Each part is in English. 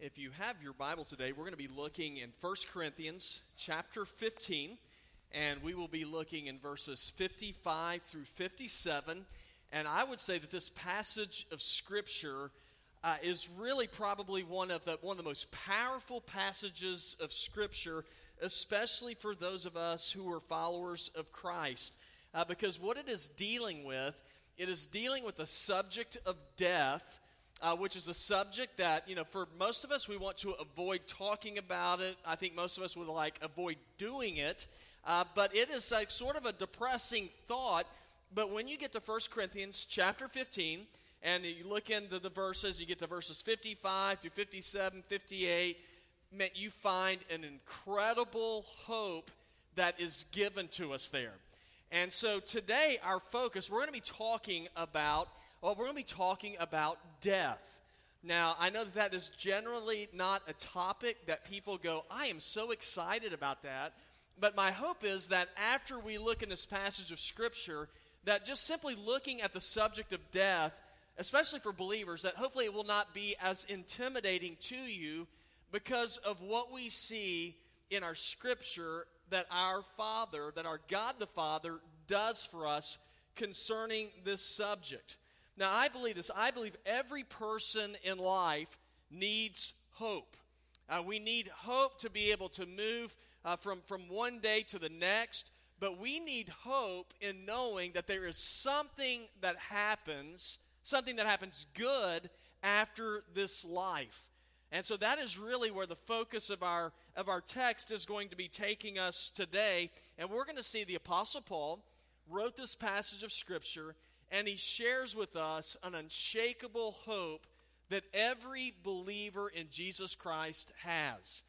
If you have your Bible today, we're going to be looking in 1 Corinthians chapter 15, and we will be looking in verses 55 through 57. And I would say that this passage of Scripture uh, is really probably one of the one of the most powerful passages of Scripture, especially for those of us who are followers of Christ, uh, because what it is dealing with, it is dealing with the subject of death uh, which is a subject that, you know, for most of us, we want to avoid talking about it. I think most of us would like avoid doing it. Uh, but it is like sort of a depressing thought. But when you get to 1 Corinthians chapter 15, and you look into the verses, you get to verses 55 through 57, 58, you find an incredible hope that is given to us there. And so today, our focus, we're going to be talking about well, we're going to be talking about death. Now, I know that that is generally not a topic that people go, I am so excited about that. But my hope is that after we look in this passage of Scripture, that just simply looking at the subject of death, especially for believers, that hopefully it will not be as intimidating to you because of what we see in our Scripture that our Father, that our God the Father does for us concerning this subject. Now, I believe this. I believe every person in life needs hope. Uh, we need hope to be able to move uh, from, from one day to the next, but we need hope in knowing that there is something that happens, something that happens good after this life. And so that is really where the focus of our, of our text is going to be taking us today. And we're going to see the Apostle Paul wrote this passage of Scripture and he shares with us an unshakable hope that every believer in Jesus Christ has.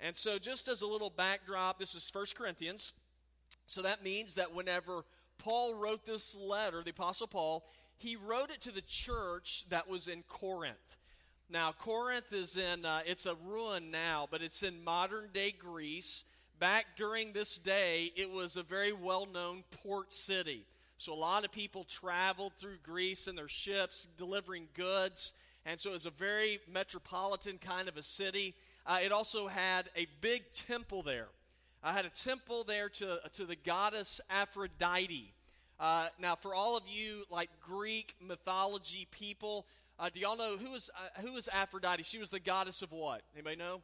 And so, just as a little backdrop, this is 1 Corinthians. So that means that whenever Paul wrote this letter, the Apostle Paul, he wrote it to the church that was in Corinth. Now, Corinth is in, uh, it's a ruin now, but it's in modern day Greece. Back during this day, it was a very well known port city. So a lot of people traveled through Greece in their ships delivering goods. And so it was a very metropolitan kind of a city. Uh, it also had a big temple there. I had a temple there to, to the goddess Aphrodite. Uh, now, for all of you like Greek mythology people, uh, do y'all know who is uh, Aphrodite? She was the goddess of what? Anybody know?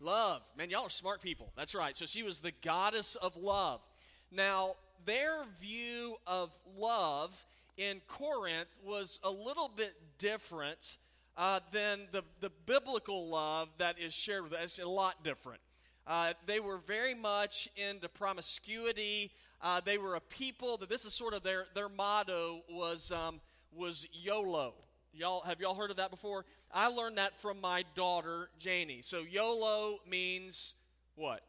Love. Man, y'all are smart people. That's right. So she was the goddess of love. Now, their view of love in Corinth was a little bit different uh, than the, the biblical love that is shared with us. a lot different. Uh, they were very much into promiscuity. Uh, they were a people that this is sort of their, their motto was, um, was YOLO. Y'all, have y'all heard of that before? I learned that from my daughter, Janie. So YOLO means what?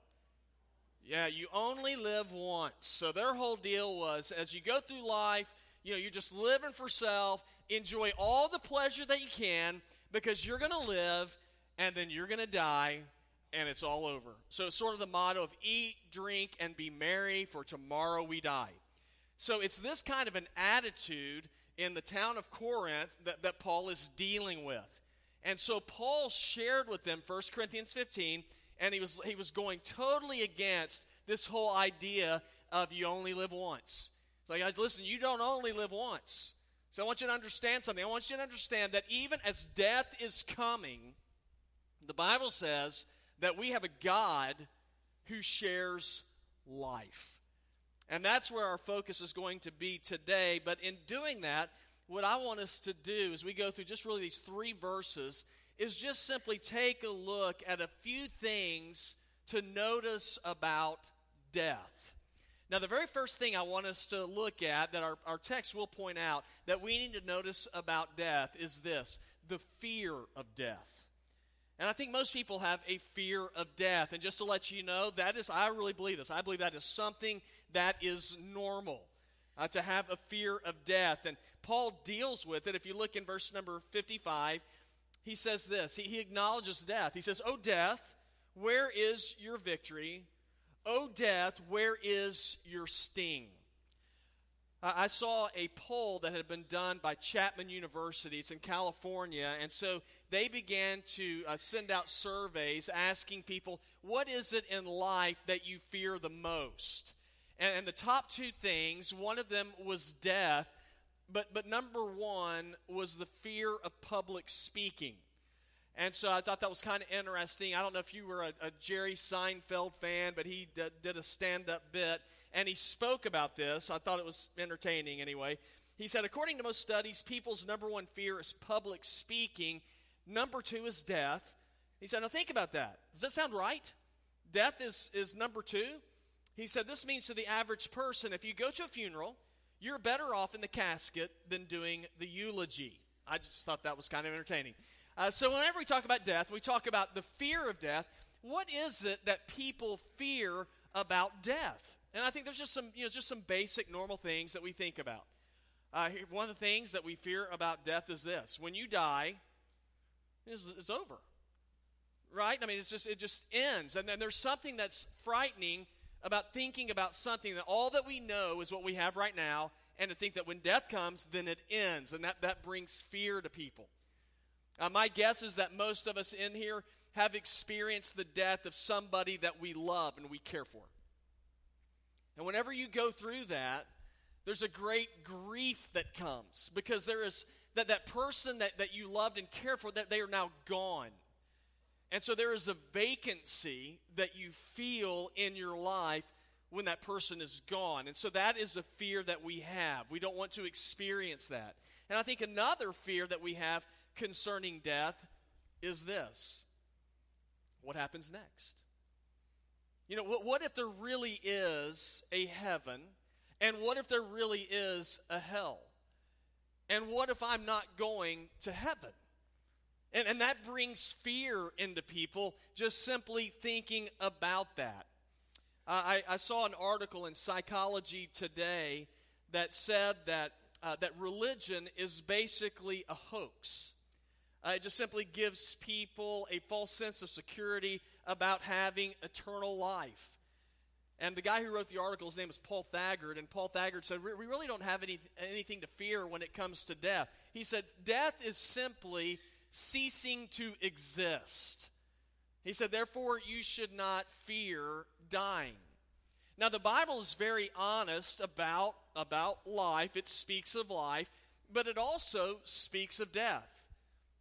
Yeah, you only live once. So their whole deal was as you go through life, you know, you're just living for self, enjoy all the pleasure that you can because you're going to live and then you're going to die and it's all over. So it's sort of the motto of eat, drink, and be merry, for tomorrow we die. So it's this kind of an attitude in the town of Corinth that, that Paul is dealing with. And so Paul shared with them, 1 Corinthians 15, and he was, he was going totally against this whole idea of you only live once. So, like, listen, you don't only live once. So I want you to understand something. I want you to understand that even as death is coming, the Bible says that we have a God who shares life. And that's where our focus is going to be today. But in doing that, what I want us to do as we go through just really these three verses is just simply take a look at a few things to notice about death. Now, the very first thing I want us to look at, that our, our text will point out, that we need to notice about death is this the fear of death. And I think most people have a fear of death. And just to let you know, that is, I really believe this. I believe that is something that is normal. Uh, to have a fear of death. And Paul deals with it. If you look in verse number 55, he says this he, he acknowledges death. He says, Oh, death, where is your victory? Oh, death, where is your sting? I saw a poll that had been done by Chapman University. It's in California. And so they began to uh, send out surveys asking people, what is it in life that you fear the most? And, and the top two things, one of them was death, but, but number one was the fear of public speaking. And so I thought that was kind of interesting. I don't know if you were a, a Jerry Seinfeld fan, but he d- did a stand up bit and he spoke about this. I thought it was entertaining anyway. He said, according to most studies, people's number one fear is public speaking, number two is death. He said, now think about that. Does that sound right? Death is, is number two. He said, this means to the average person, if you go to a funeral, you're better off in the casket than doing the eulogy. I just thought that was kind of entertaining. Uh, so, whenever we talk about death, we talk about the fear of death. What is it that people fear about death? And I think there's just some, you know, just some basic normal things that we think about. Uh, one of the things that we fear about death is this: when you die, it's, it's over, right? I mean, it's just it just ends, and then there's something that's frightening about thinking about something that all that we know is what we have right now, and to think that when death comes, then it ends, and that that brings fear to people. Uh, my guess is that most of us in here have experienced the death of somebody that we love and we care for. And whenever you go through that, there's a great grief that comes because there is that, that person that, that you loved and cared for, that they are now gone. And so there is a vacancy that you feel in your life when that person is gone. And so that is a fear that we have. We don't want to experience that. And I think another fear that we have concerning death is this what happens next? You know, what, what if there really is a heaven? And what if there really is a hell? And what if I'm not going to heaven? And, and that brings fear into people just simply thinking about that. Uh, I, I saw an article in Psychology Today that said that, uh, that religion is basically a hoax. Uh, it just simply gives people a false sense of security about having eternal life. And the guy who wrote the article, his name is Paul Thagard, and Paul Thagard said, We really don't have any, anything to fear when it comes to death. He said, Death is simply ceasing to exist. He said, Therefore, you should not fear dying. Now, the Bible is very honest about, about life, it speaks of life, but it also speaks of death.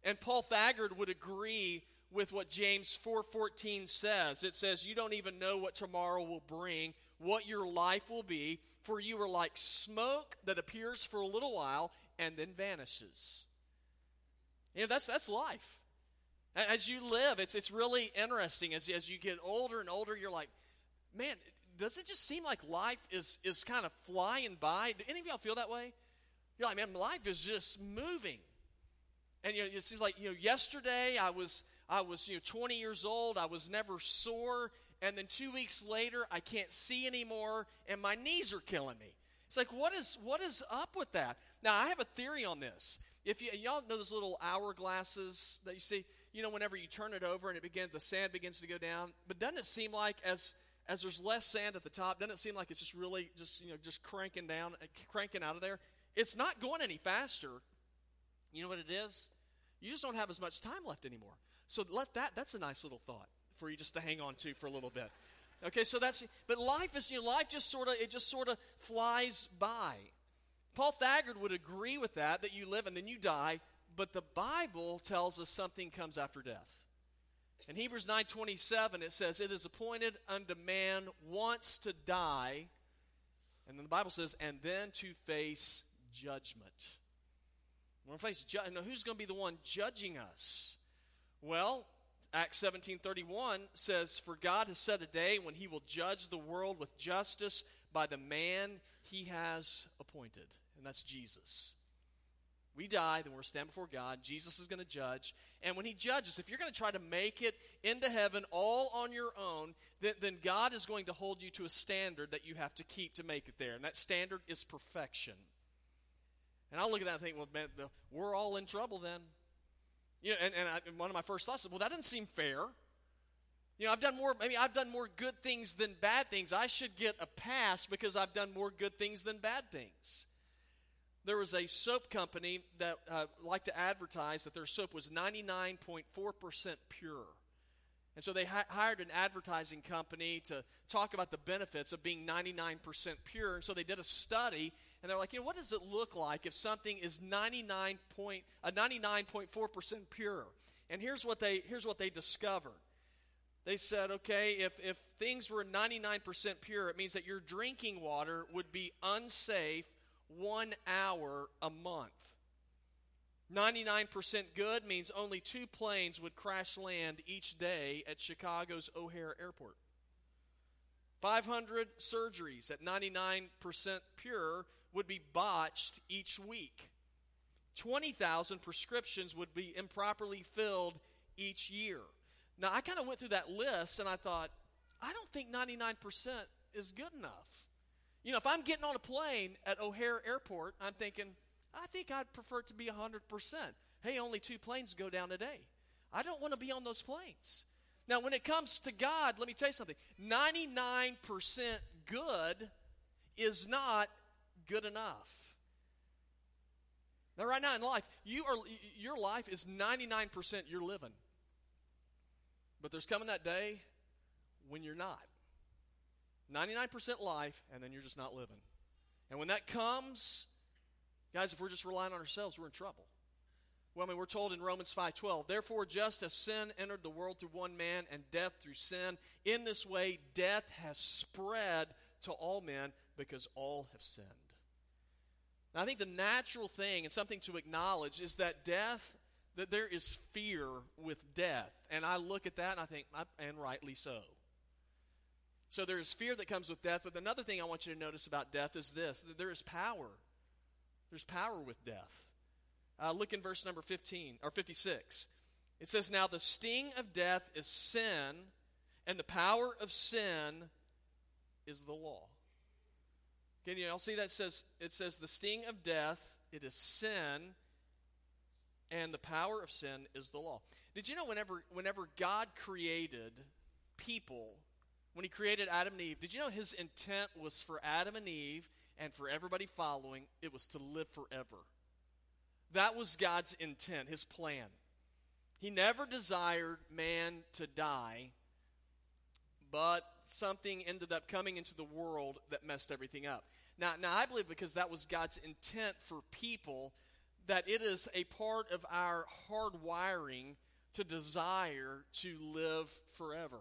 And Paul Thagard would agree with what James 4:14 says. It says, "You don't even know what tomorrow will bring, what your life will be, for you are like smoke that appears for a little while and then vanishes." You know, that's that's life. As you live, it's it's really interesting. As as you get older and older, you're like, man, does it just seem like life is is kind of flying by? Do any of y'all feel that way? You're like, man, life is just moving. And you know, it seems like you know, yesterday I was I was you know 20 years old. I was never sore, and then two weeks later I can't see anymore, and my knees are killing me. It's like what is what is up with that? Now I have a theory on this. If you, y'all know those little hourglasses that you see, you know, whenever you turn it over and it begins, the sand begins to go down. But doesn't it seem like as as there's less sand at the top, doesn't it seem like it's just really just you know just cranking down, uh, cranking out of there? It's not going any faster. You know what it is? You just don't have as much time left anymore. So let that, that's a nice little thought for you just to hang on to for a little bit. Okay, so that's, but life is, you know, life just sort of, it just sort of flies by. Paul Thagard would agree with that, that you live and then you die, but the Bible tells us something comes after death. In Hebrews 9.27, it says, It is appointed unto man once to die, and then the Bible says, and then to face judgment. We're going to face ju- now, who's going to be the one judging us? Well, Acts 17:31 says, "For God has set a day when he will judge the world with justice by the man he has appointed." And that's Jesus. We die, then we're stand before God. Jesus is going to judge. And when he judges, if you're going to try to make it into heaven all on your own, then, then God is going to hold you to a standard that you have to keep to make it there. And that standard is perfection. And I look at that and think, well, man, we're all in trouble then. You know, and, and, I, and one of my first thoughts is, well, that doesn't seem fair. You know, I've done more, maybe I've done more good things than bad things. I should get a pass because I've done more good things than bad things. There was a soap company that uh, liked to advertise that their soap was 99.4% pure. And so they hi- hired an advertising company to talk about the benefits of being 99% pure. And so they did a study, and they're like, you know, what does it look like if something is 99 point, uh, 99.4% pure? And here's what they, here's what they discovered. They said, okay, if, if things were 99% pure, it means that your drinking water would be unsafe one hour a month. 99% good means only two planes would crash land each day at Chicago's O'Hare Airport. 500 surgeries at 99% pure would be botched each week. 20,000 prescriptions would be improperly filled each year. Now, I kind of went through that list and I thought, I don't think 99% is good enough. You know, if I'm getting on a plane at O'Hare Airport, I'm thinking, I think I'd prefer it to be 100%. Hey, only two planes go down a day. I don't want to be on those planes. Now, when it comes to God, let me tell you something 99% good is not good enough. Now, right now in life, you are, your life is 99% you're living. But there's coming that day when you're not. 99% life, and then you're just not living. And when that comes, Guys, if we're just relying on ourselves, we're in trouble. Well, I mean, we're told in Romans 5:12, "Therefore just as sin entered the world through one man and death through sin, in this way death has spread to all men because all have sinned." I think the natural thing and something to acknowledge is that death that there is fear with death. And I look at that and I think and rightly so. So there is fear that comes with death, but another thing I want you to notice about death is this that there is power there's power with death. Uh, look in verse number 15 or 56. It says, Now the sting of death is sin, and the power of sin is the law. Can you all see that? Says, it says, The sting of death, it is sin, and the power of sin is the law. Did you know whenever, whenever God created people, when he created Adam and Eve, did you know his intent was for Adam and Eve and for everybody following, it was to live forever. That was God's intent, his plan. He never desired man to die, but something ended up coming into the world that messed everything up. Now, now I believe because that was God's intent for people, that it is a part of our hard wiring to desire to live forever.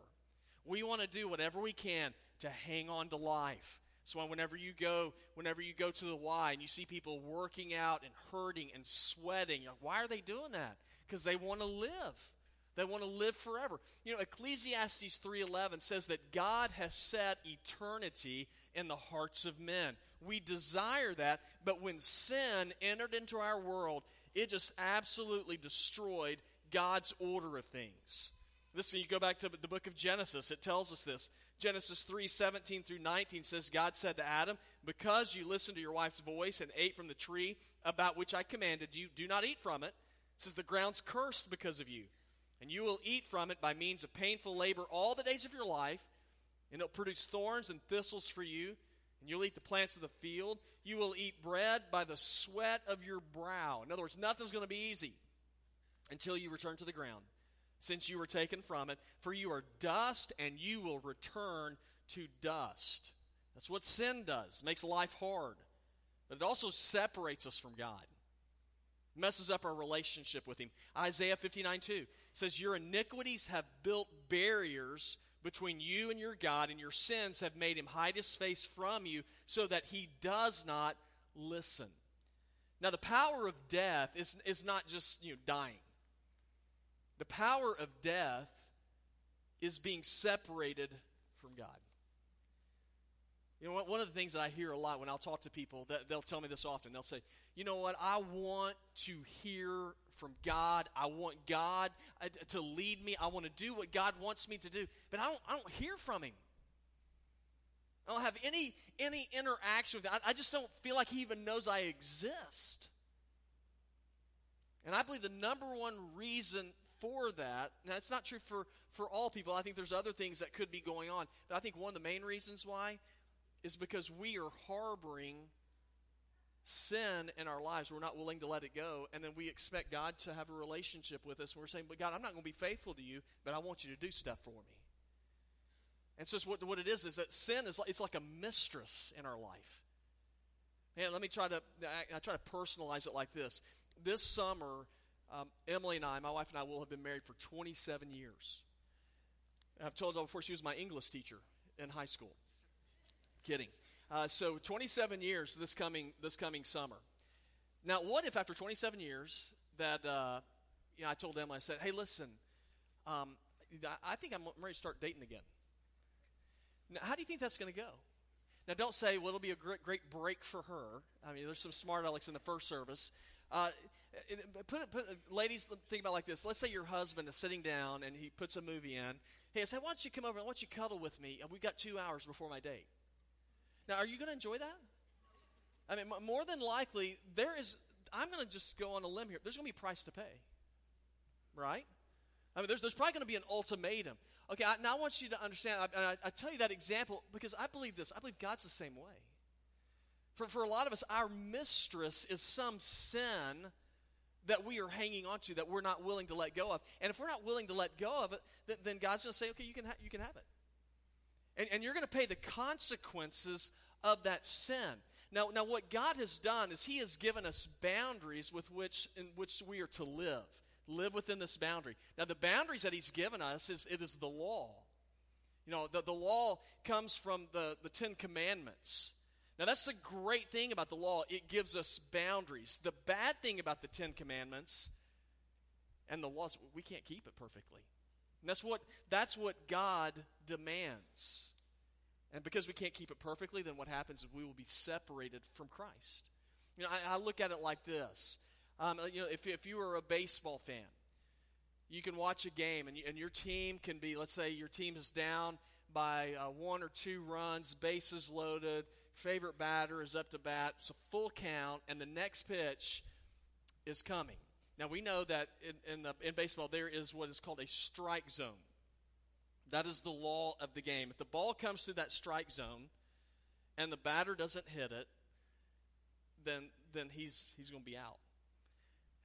We want to do whatever we can to hang on to life, so whenever you go, whenever you go to the Y and you see people working out and hurting and sweating, like, why are they doing that? Because they want to live. They want to live forever. You know, Ecclesiastes 3:11 says that God has set eternity in the hearts of men. We desire that, but when sin entered into our world, it just absolutely destroyed God's order of things. Listen, you go back to the book of Genesis, it tells us this. Genesis 3 17 through 19 says, God said to Adam, Because you listened to your wife's voice and ate from the tree about which I commanded you, do not eat from it. It says, The ground's cursed because of you. And you will eat from it by means of painful labor all the days of your life, and it'll produce thorns and thistles for you, and you'll eat the plants of the field. You will eat bread by the sweat of your brow. In other words, nothing's going to be easy until you return to the ground since you were taken from it, for you are dust and you will return to dust. That's what sin does. It makes life hard. But it also separates us from God. It messes up our relationship with him. Isaiah 59 2 says, Your iniquities have built barriers between you and your God, and your sins have made him hide his face from you so that he does not listen. Now, the power of death is, is not just you know, dying. The power of death is being separated from God. You know, one of the things that I hear a lot when I'll talk to people, they'll tell me this often. They'll say, "You know what? I want to hear from God. I want God uh, to lead me. I want to do what God wants me to do, but I don't. I don't hear from Him. I don't have any any interaction with Him. I, I just don't feel like He even knows I exist." And I believe the number one reason for that. Now, it's not true for, for all people. I think there's other things that could be going on. But I think one of the main reasons why is because we are harboring sin in our lives. We're not willing to let it go. And then we expect God to have a relationship with us. And we're saying, but God, I'm not going to be faithful to you, but I want you to do stuff for me. And so what, what it is is that sin is like, it's like a mistress in our life. And let me try to I, I try to personalize it like this. This summer, um, Emily and I, my wife and I, will have been married for 27 years. I've told her before she was my English teacher in high school. Kidding. Uh, so 27 years this coming this coming summer. Now, what if after 27 years that uh, you know I told Emily I said, "Hey, listen, um, I think I'm ready to start dating again." Now, how do you think that's going to go? Now, don't say, well, it'll be a great, great break for her. I mean, there's some smart alecks in the first service. Uh, put put, ladies, think about like this. Let's say your husband is sitting down and he puts a movie in. Hey, I say, why don't you come over? Why don't you cuddle with me? We've got two hours before my date. Now, are you going to enjoy that? I mean, more than likely, there is. I'm going to just go on a limb here. There's going to be a price to pay, right? I mean, there's, there's probably going to be an ultimatum. Okay, I, now I want you to understand, I, I, I tell you that example because I believe this. I believe God's the same way. For, for a lot of us, our mistress is some sin that we are hanging on to that we're not willing to let go of. And if we're not willing to let go of it, then, then God's going to say, okay, you can, ha- you can have it. And, and you're going to pay the consequences of that sin. Now, now, what God has done is He has given us boundaries with which, in which we are to live live within this boundary. Now, the boundaries that he's given us is it is the law. You know, the, the law comes from the, the Ten Commandments. Now, that's the great thing about the law. It gives us boundaries. The bad thing about the Ten Commandments and the laws, we can't keep it perfectly. And that's what, that's what God demands. And because we can't keep it perfectly, then what happens is we will be separated from Christ. You know, I, I look at it like this um, you know, if, if you are a baseball fan, you can watch a game and, you, and your team can be, let's say your team is down by uh, one or two runs, bases loaded, favorite batter is up to bat, it's a full count, and the next pitch is coming. Now we know that in, in, the, in baseball there is what is called a strike zone. That is the law of the game. If the ball comes through that strike zone and the batter doesn't hit it, then then he's he's going to be out.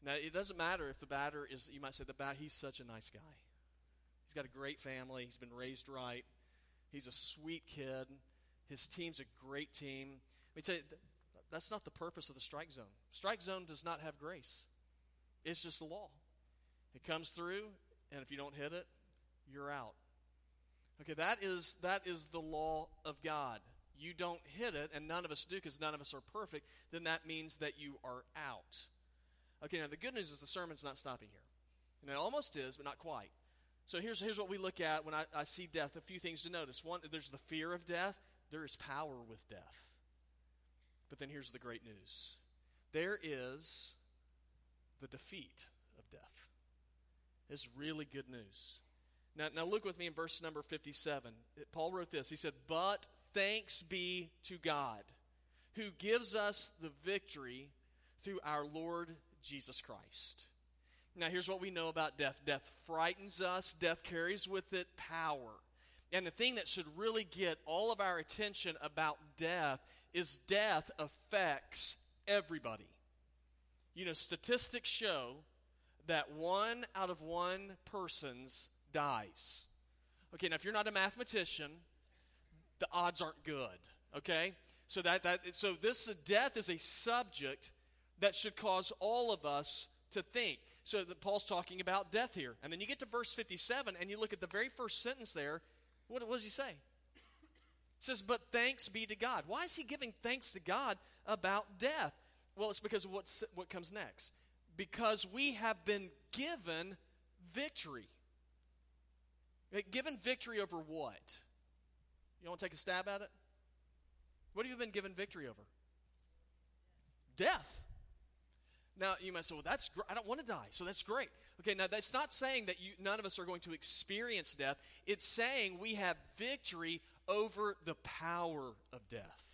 Now, it doesn't matter if the batter is, you might say, the batter, he's such a nice guy. He's got a great family. He's been raised right. He's a sweet kid. His team's a great team. Let me tell you, that's not the purpose of the strike zone. Strike zone does not have grace, it's just the law. It comes through, and if you don't hit it, you're out. Okay, that is, that is the law of God. You don't hit it, and none of us do because none of us are perfect, then that means that you are out. Okay, now the good news is the sermon's not stopping here. And it almost is, but not quite. So here's, here's what we look at when I, I see death. A few things to notice. One, there's the fear of death, there is power with death. But then here's the great news there is the defeat of death. It's really good news. Now, now look with me in verse number 57. Paul wrote this. He said, But thanks be to God who gives us the victory through our Lord Jesus Christ. Now, here's what we know about death death frightens us, death carries with it power. And the thing that should really get all of our attention about death is death affects everybody. You know, statistics show that one out of one persons dies. Okay, now if you're not a mathematician, the odds aren't good. Okay? So that, that so this death is a subject that should cause all of us to think. So that Paul's talking about death here. And then you get to verse 57 and you look at the very first sentence there. What, what does he say? It says, But thanks be to God. Why is he giving thanks to God about death? Well, it's because of what's, what comes next. Because we have been given victory. Given victory over what? You want to take a stab at it? What have you been given victory over? Death. Now, you might say, well, that's gr- I don't want to die, so that's great. Okay, now that's not saying that you, none of us are going to experience death. It's saying we have victory over the power of death.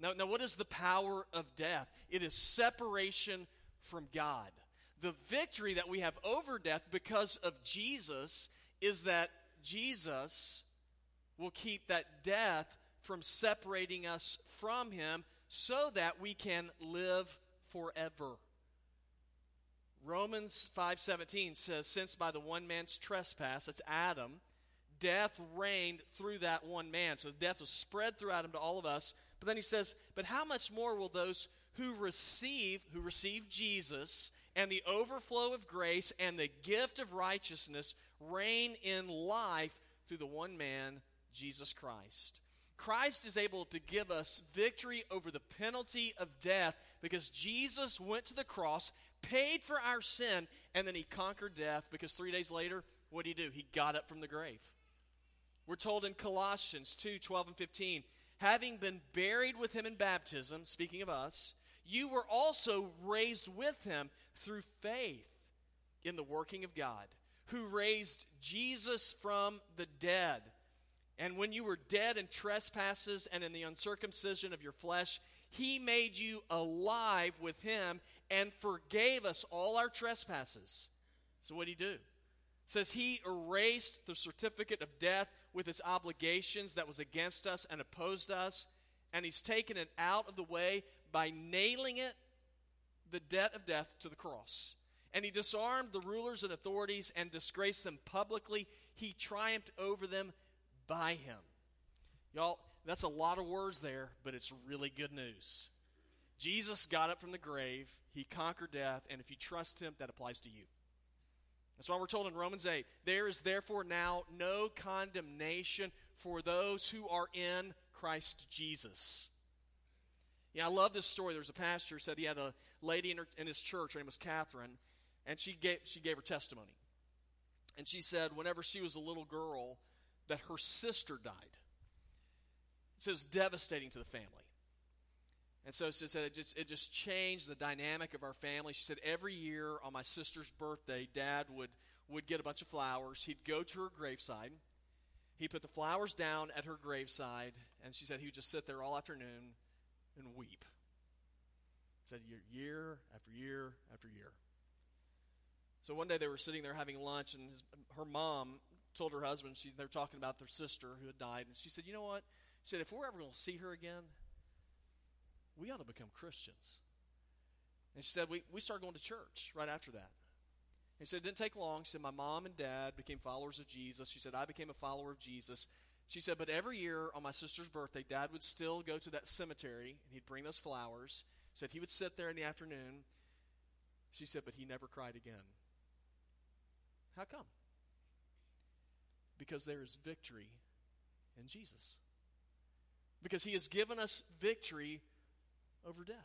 Now, now what is the power of death? It is separation from God. The victory that we have over death because of Jesus is that Jesus will keep that death from separating us from him so that we can live forever. Romans 5:17 says since by the one man's trespass that's Adam death reigned through that one man so death was spread through Adam to all of us but then he says but how much more will those who receive who receive Jesus and the overflow of grace and the gift of righteousness reign in life through the one man Jesus Christ Christ is able to give us victory over the penalty of death because Jesus went to the cross, paid for our sin, and then he conquered death because three days later, what did he do? He got up from the grave. We're told in Colossians 2 12 and 15, having been buried with him in baptism, speaking of us, you were also raised with him through faith in the working of God, who raised Jesus from the dead and when you were dead in trespasses and in the uncircumcision of your flesh, he made you alive with him and forgave us all our trespasses. So what did he do? It says he erased the certificate of death with its obligations that was against us and opposed us, and he's taken it out of the way by nailing it, the debt of death, to the cross. And he disarmed the rulers and authorities and disgraced them publicly. He triumphed over them by him. Y'all, that's a lot of words there, but it's really good news. Jesus got up from the grave, he conquered death, and if you trust him, that applies to you. That's why we're told in Romans 8 there is therefore now no condemnation for those who are in Christ Jesus. Yeah, I love this story. There's a pastor said he had a lady in, her, in his church, her name was Catherine, and she gave, she gave her testimony. And she said, whenever she was a little girl, that her sister died. So was devastating to the family. And so she said it just, it just changed the dynamic of our family. She said every year on my sister's birthday, dad would, would get a bunch of flowers. He'd go to her graveside. He'd put the flowers down at her graveside. And she said he would just sit there all afternoon and weep. Said year, year after year after year. So one day they were sitting there having lunch, and his, her mom told her husband, she, they were talking about their sister who had died, and she said, You know what? She said, If we're ever going to see her again, we ought to become Christians. And she said, We, we started going to church right after that. And she said, It didn't take long. She said, My mom and dad became followers of Jesus. She said, I became a follower of Jesus. She said, But every year on my sister's birthday, dad would still go to that cemetery and he'd bring those flowers. She said, He would sit there in the afternoon. She said, But he never cried again. How come? Because there is victory in Jesus. Because he has given us victory over death.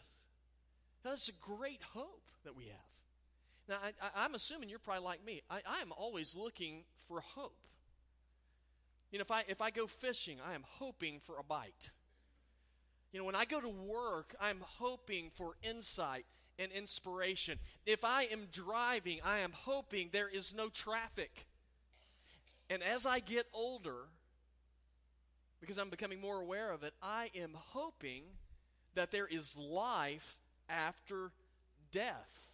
Now, that's a great hope that we have. Now, I, am assuming you're probably like me. I, I am always looking for hope. You know, if I, if I go fishing, I am hoping for a bite. You know, when I go to work, I'm hoping for insight and inspiration. If I am driving, I am hoping there is no traffic. And as I get older, because I'm becoming more aware of it, I am hoping that there is life after death.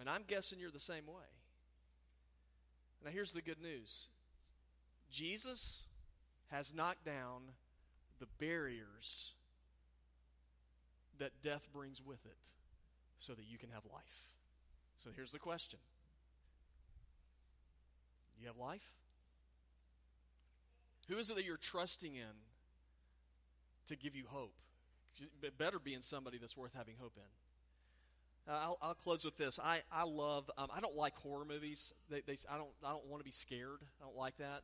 And I'm guessing you're the same way. Now, here's the good news Jesus has knocked down the barriers that death brings with it so that you can have life. So here's the question you have life? Who is it that you're trusting in to give you hope? It better be in somebody that's worth having hope in. Uh, I'll, I'll, close with this. I, I love. Um, I don't like horror movies. They, they, I don't. I don't want to be scared. I don't like that.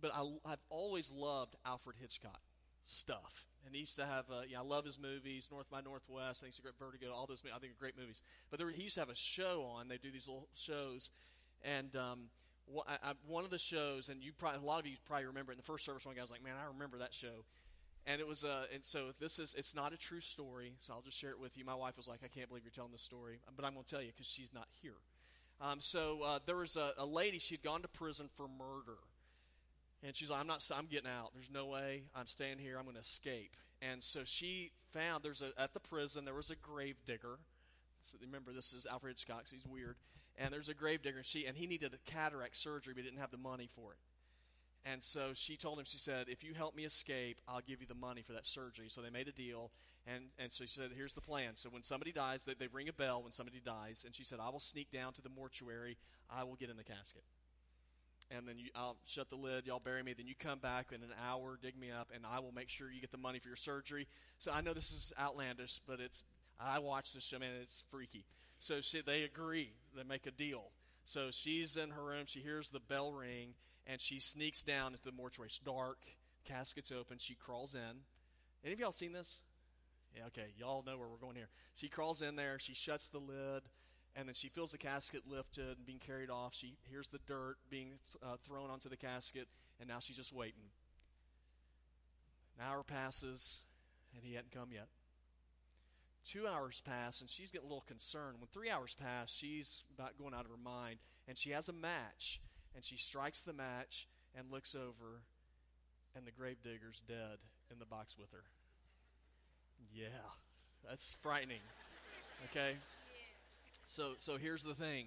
But I, have always loved Alfred Hitchcock stuff. And he used to have. Uh, yeah, I love his movies. North by Northwest. I think it's a great Vertigo. All those. I think are great movies. But there, he used to have a show on. They do these little shows, and um, one of the shows, and you probably a lot of you probably remember it in the first service. One guy was like, "Man, I remember that show," and it was uh, and so this is it's not a true story, so I'll just share it with you. My wife was like, "I can't believe you're telling this story," but I'm going to tell you because she's not here. Um, so uh, there was a, a lady; she'd gone to prison for murder, and she's like, "I'm not. I'm getting out. There's no way I'm staying here. I'm going to escape." And so she found there's a at the prison there was a grave digger So remember, this is Alfred Hitchcock. He's weird. And there's a gravedigger, and she and he needed a cataract surgery, but he didn't have the money for it. And so she told him, she said, if you help me escape, I'll give you the money for that surgery. So they made a deal. And, and so she said, here's the plan. So when somebody dies, they, they ring a bell when somebody dies. And she said, I will sneak down to the mortuary. I will get in the casket. And then you, I'll shut the lid. Y'all bury me. Then you come back in an hour, dig me up, and I will make sure you get the money for your surgery. So I know this is outlandish, but it's I watch this show, man. It's freaky. So she, they agree. They make a deal. So she's in her room. She hears the bell ring, and she sneaks down into the mortuary. It's dark. Casket's open. She crawls in. Any of y'all seen this? Yeah, okay. Y'all know where we're going here. She crawls in there. She shuts the lid, and then she feels the casket lifted and being carried off. She hears the dirt being uh, thrown onto the casket, and now she's just waiting. An hour passes, and he hadn't come yet. Two hours pass, and she's getting a little concerned. When three hours pass, she's about going out of her mind, and she has a match, and she strikes the match and looks over, and the gravedigger's dead in the box with her. Yeah, that's frightening. Okay? So, so here's the thing.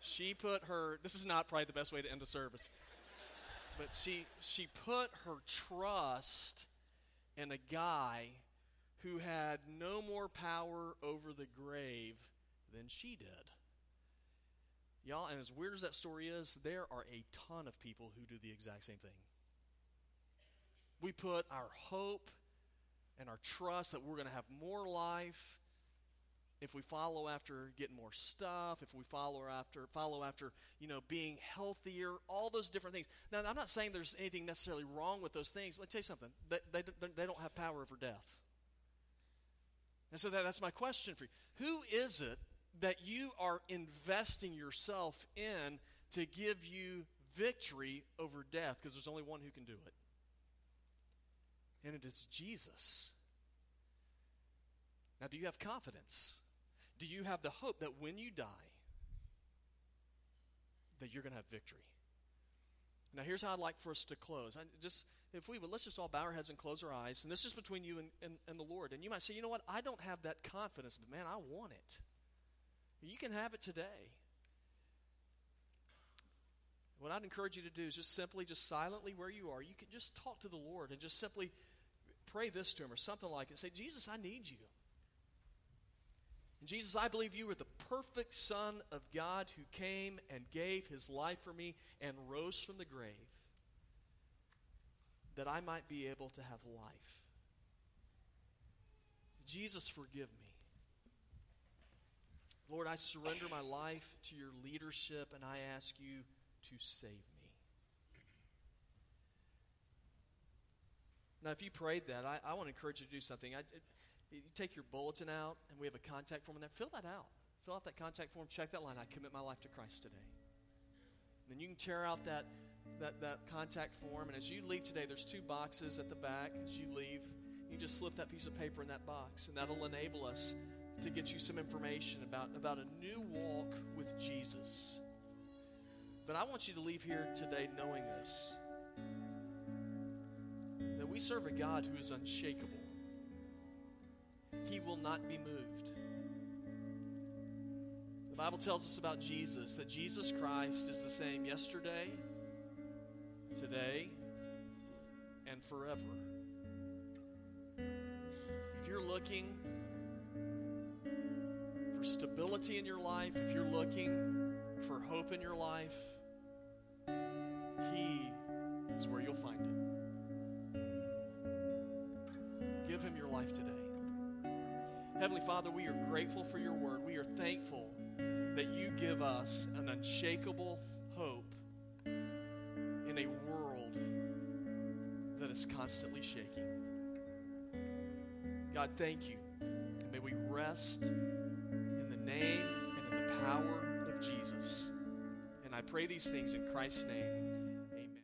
She put her, this is not probably the best way to end a service, but she, she put her trust in a guy who had no more power over the grave than she did. Y'all, and as weird as that story is, there are a ton of people who do the exact same thing. We put our hope and our trust that we're going to have more life if we follow after getting more stuff, if we follow after follow after, you know, being healthier, all those different things. Now, I'm not saying there's anything necessarily wrong with those things, let me tell you something. They, they, they don't have power over death. And so that, that's my question for you. Who is it that you are investing yourself in to give you victory over death? Because there's only one who can do it. And it is Jesus. Now, do you have confidence? Do you have the hope that when you die, that you're going to have victory? Now, here's how I'd like for us to close. I just if we would, let's just all bow our heads and close our eyes. And this is between you and, and, and, the Lord. And you might say, you know what? I don't have that confidence, but man, I want it. You can have it today. What I'd encourage you to do is just simply, just silently where you are, you can just talk to the Lord and just simply pray this to Him or something like it. Say, Jesus, I need you. And Jesus, I believe you are the perfect Son of God who came and gave His life for me and rose from the grave that I might be able to have life. Jesus, forgive me. Lord, I surrender my life to your leadership and I ask you to save me. Now, if you prayed that, I, I want to encourage you to do something. I, you take your bulletin out, and we have a contact form in there. Fill that out. Fill out that contact form. Check that line. I commit my life to Christ today. And then you can tear out that that, that contact form. And as you leave today, there's two boxes at the back. As you leave, you just slip that piece of paper in that box, and that'll enable us to get you some information about, about a new walk with Jesus. But I want you to leave here today knowing this that we serve a God who is unshakable, He will not be moved. The Bible tells us about Jesus that Jesus Christ is the same yesterday today, and forever. If you're looking stability in your life, if you're looking for hope in your life, He is where you'll find it. Give Him your life today. Heavenly Father, we are grateful for your word. We are thankful that you give us an unshakable hope in a world that is constantly shaking. God, thank you. And may we rest name and in the power of Jesus. And I pray these things in Christ's name.